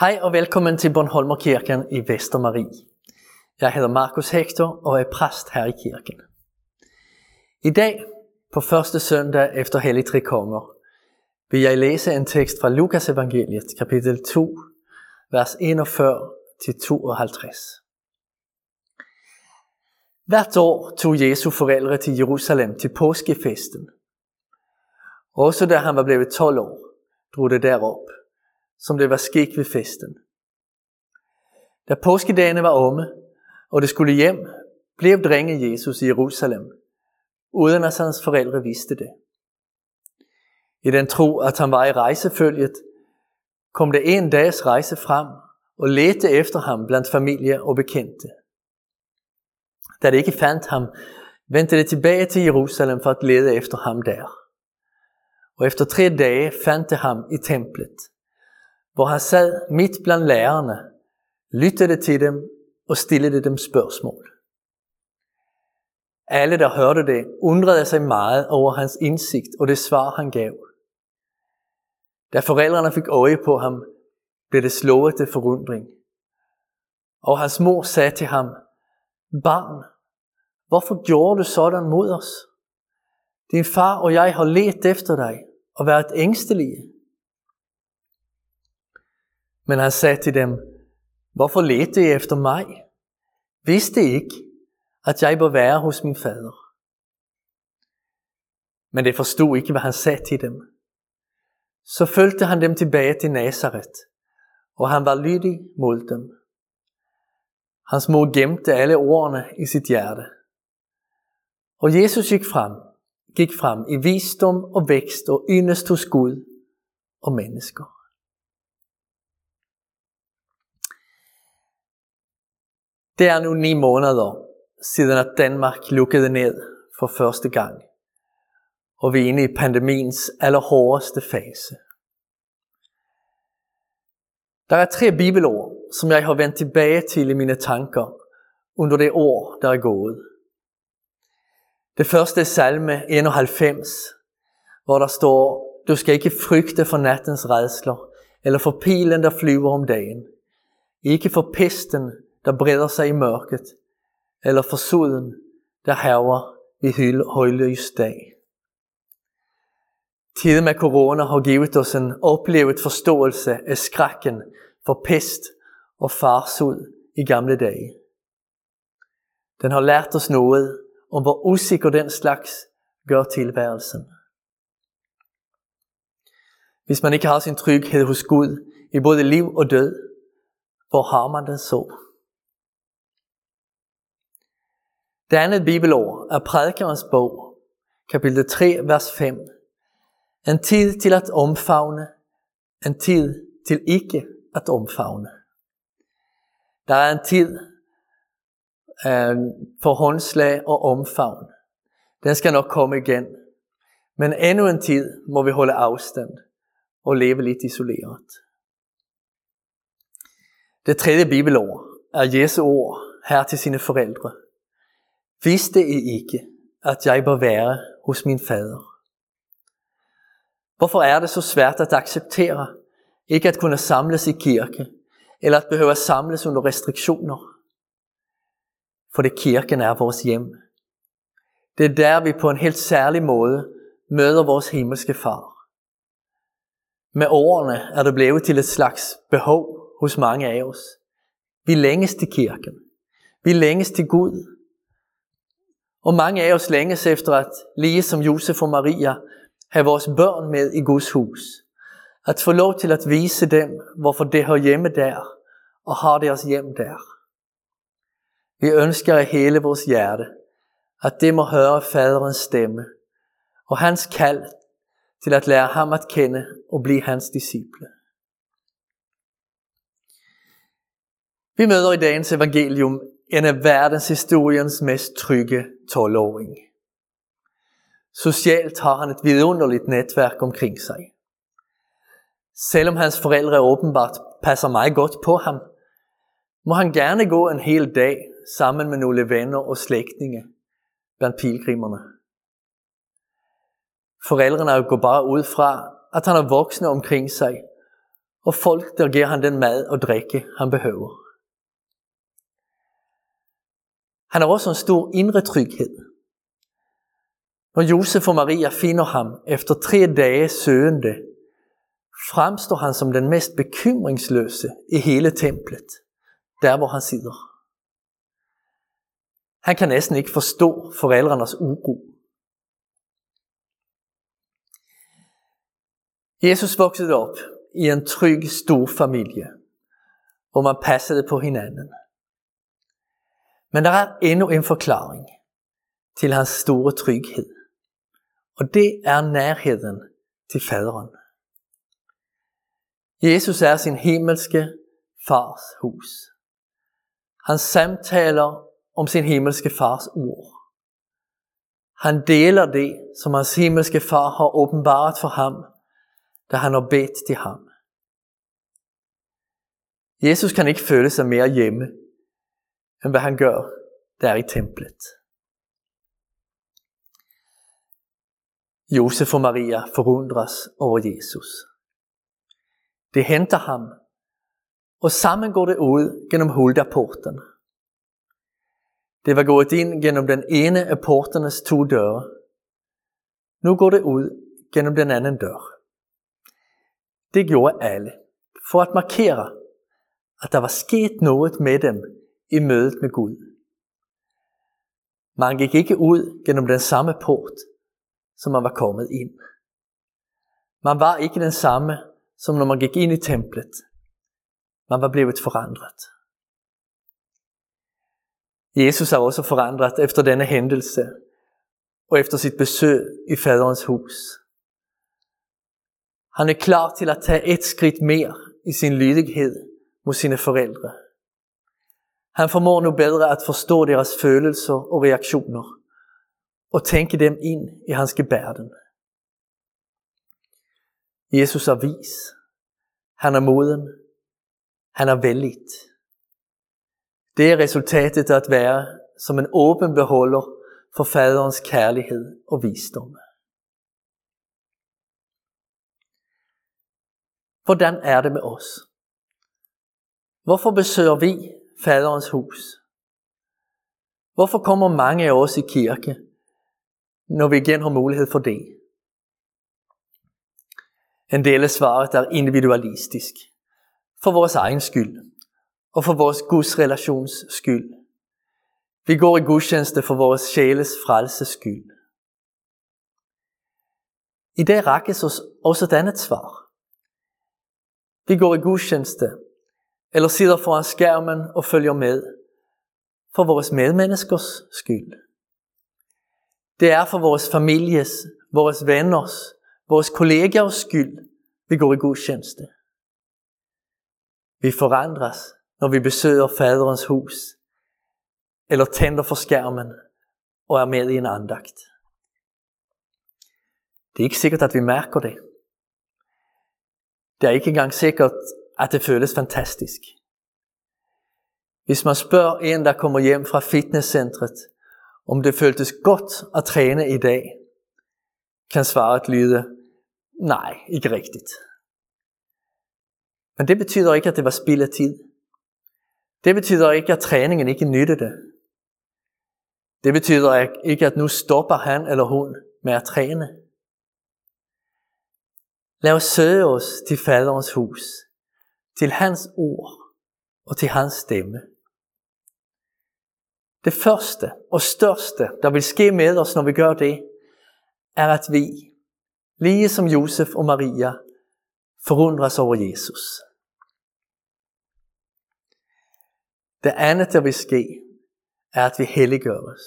Hej og velkommen til Bornholmerkirken i Vestermarie. Jeg hedder Markus Hector og er præst her i kirken. I dag, på første søndag efter Hellig Tre Konger, vil jeg læse en tekst fra Lukas evangeliet, kapitel 2, vers 41-52. Hvert år tog Jesu forældre til Jerusalem til påskefesten. Også da han var blevet 12 år, drog det derop som det var sket ved festen. Da påskedagene var omme, og det skulle hjem, blev drenge Jesus i Jerusalem, uden at hans forældre vidste det. I den tro, at han var i rejsefølget, kom det en dags rejse frem og ledte efter ham blandt familie og bekendte. Da det ikke fandt ham, vendte det tilbage til Jerusalem for at lede efter ham der. Og efter tre dage fandt det ham i templet – hvor han sad midt blandt lærerne, lyttede til dem og stillede dem spørgsmål. Alle, der hørte det, undrede sig meget over hans indsigt og det svar, han gav. Da forældrene fik øje på ham, blev det slået til forundring. Og hans mor sagde til ham, Barn, hvorfor gjorde du sådan mod os? Din far og jeg har let efter dig og været ængstelige. Men han sagde til dem, hvorfor ledte I efter mig? Vidste I ikke, at jeg bør være hos min fader? Men det forstod ikke, hvad han sagde til dem. Så følte han dem tilbage til Nazareth, og han var lydig mod dem. Hans mor gemte alle ordene i sit hjerte. Og Jesus gik frem, gik frem i visdom og vækst og yndest hos Gud og mennesker. Det er nu ni måneder siden at Danmark lukkede ned for første gang, og vi er inde i pandemiens allerhårdeste fase. Der er tre bibelord, som jeg har vendt tilbage til i mine tanker under det år, der er gået. Det første er salme 91, hvor der står, du skal ikke frygte for nattens redsler, eller for pilen, der flyver om dagen. Ikke for pesten, der breder sig i mørket, eller for solen, der haver i højlys dag. Tiden med corona har givet os en oplevet forståelse af skrækken for pest og farsud i gamle dage. Den har lært os noget om, hvor usikker den slags gør tilværelsen. Hvis man ikke har sin tryghed hos Gud i både liv og død, hvor har man den så? Det andet bibelord er prædikernes bog, kapitel 3, vers 5. En tid til at omfavne, en tid til ikke at omfavne. Der er en tid øh, for håndslag og omfavn. Den skal nok komme igen. Men endnu en tid må vi holde afstand og leve lidt isoleret. Det tredje bibelord er Jesu ord her til sine forældre. Vidste I ikke, at jeg bør være hos min fader? Hvorfor er det så svært at acceptere ikke at kunne samles i kirke, eller at behøve at samles under restriktioner? For det kirken er vores hjem. Det er der, vi på en helt særlig måde møder vores himmelske far. Med årene er det blevet til et slags behov hos mange af os. Vi længes til kirken. Vi længes til Gud. Og mange af os længes efter at, lige som Josef og Maria, have vores børn med i Guds hus. At få lov til at vise dem, hvorfor det hører hjemme der, og har deres hjem der. Vi ønsker af hele vores hjerte, at det må høre faderens stemme, og hans kald til at lære ham at kende og blive hans disciple. Vi møder i dagens evangelium en af verdenshistoriens mest trygge 12-åring. Socialt har han et vidunderligt netværk omkring sig. Selvom hans forældre åbenbart passer meget godt på ham, må han gerne gå en hel dag sammen med nogle venner og slægtninge blandt pilgrimerne. Forældrene går bare ud fra, at han har voksne omkring sig, og folk, der giver han den mad og drikke, han behøver. Han har også en stor indre tryghed. Når Josef og Maria finder ham efter tre dage søgende, fremstår han som den mest bekymringsløse i hele templet, der hvor han sidder. Han kan næsten ikke forstå forældrenes uro. Jesus voksede op i en tryg, stor familie, hvor man passede på hinanden. Men der er endnu en forklaring til hans store tryghed. Og det er nærheden til faderen. Jesus er sin himmelske fars hus. Han samtaler om sin himmelske fars ord. Han deler det, som hans himmelske far har åbenbart for ham, da han har bedt til ham. Jesus kan ikke føle sig mere hjemme, end hvad han gør der i templet. Josef og Maria forundres over Jesus. Det henter ham, og sammen går det ud gennem hulderporten. Det var gået ind gennem den ene af porternes to døre. Nu går det ud gennem den anden dør. Det gjorde alle, for at markere, at der var sket noget med dem i mødet med Gud. Man gik ikke ud gennem den samme port, som man var kommet ind. Man var ikke den samme, som når man gik ind i templet. Man var blevet forandret. Jesus er også forandret efter denne hændelse og efter sit besøg i faderens hus. Han er klar til at tage et skridt mere i sin lydighed mod sine forældre. Han formår nu bedre at forstå deres følelser og reaktioner og tænke dem ind i hans gebærden. Jesus er vis. Han er moden. Han er vældigt. Det er resultatet at være som en åben beholder for faderens kærlighed og visdom. Hvordan er det med os? Hvorfor besøger vi faderens hus? Hvorfor kommer mange af os i kirke, når vi igen har mulighed for det? En del af svaret er individualistisk. For vores egen skyld. Og for vores Guds relations skyld. Vi går i gudstjeneste for vores sjæles frelses skyld. I dag rækkes os også et andet svar. Vi går i gudstjeneste, eller sidder foran skærmen og følger med, for vores medmenneskers skyld. Det er for vores families, vores venners, vores kollegers skyld, vi går i god tjeneste. Vi forandres, når vi besøger faderens hus, eller tænder for skærmen og er med i en andagt. Det er ikke sikkert, at vi mærker det. Det er ikke engang sikkert, at det føles fantastisk. Hvis man spørger en, der kommer hjem fra fitnesscentret, om det føltes godt at træne i dag, kan svaret lyde, nej, ikke rigtigt. Men det betyder ikke, at det var spild af tid. Det betyder ikke, at træningen ikke nyttede. Det betyder ikke, at nu stopper han eller hun med at træne. Lad os søge os til faderens hus, til hans ord og til hans stemme. Det første og største, der vil ske med os, når vi gør det, er at vi, lige som Josef og Maria, forundres over Jesus. Det andet, der vil ske, er, at vi helliggøres.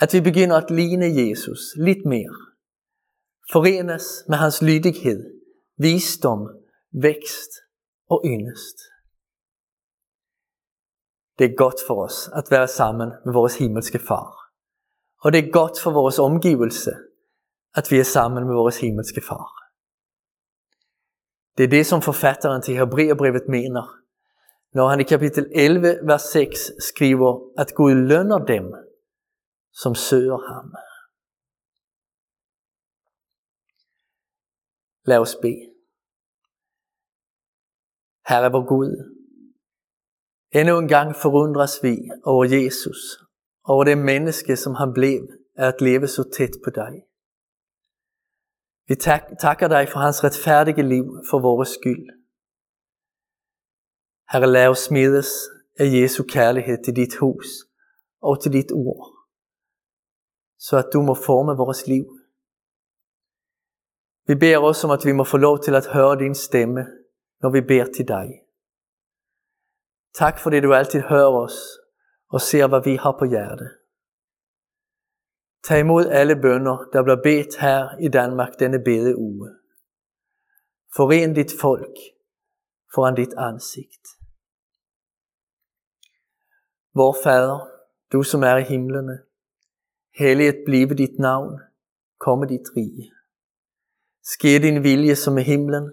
At vi begynder at ligne Jesus lidt mere forenes med hans lydighed, visdom, vækst og yndest. Det er godt for os at være sammen med vores himmelske far. Og det er godt for vores omgivelse, at vi er sammen med vores himmelske far. Det er det, som forfatteren til Hebreerbrevet mener, når han i kapitel 11, vers 6 skriver, at Gud lønner dem, som søger ham. Lad os bede. Herre vor Gud, endnu en gang forundres vi over Jesus, over det menneske, som han blev, af at leve så tæt på dig. Vi tak, takker dig for hans retfærdige liv for vores skyld. Herre, lad os smides af Jesu kærlighed til dit hus og til dit ord, så at du må forme vores liv. Vi beder også om, at vi må få lov til at høre din stemme, når vi beder til dig. Tak fordi du altid hører os og ser, hvad vi har på hjerte. Tag imod alle bønder, der bliver bedt her i Danmark denne bede uge. Foren dit folk foran dit ansigt. Vor Fader, du som er i himlene, helliget blive dit navn, komme dit rige. Ske din vilje som i himlen,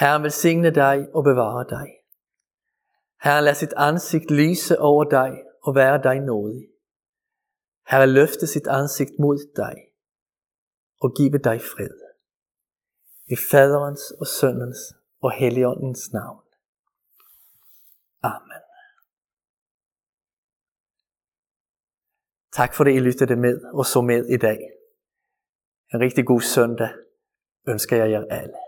Herren velsigne dig og bevare dig. Herren lad sit ansigt lyse over dig og være dig nådig. Herren løfte sit ansigt mod dig og give dig fred. I faderens og søndens og helligåndens navn. Amen. Tak for det, I lyttede med og så med i dag. En rigtig god søndag ønsker jeg jer alle.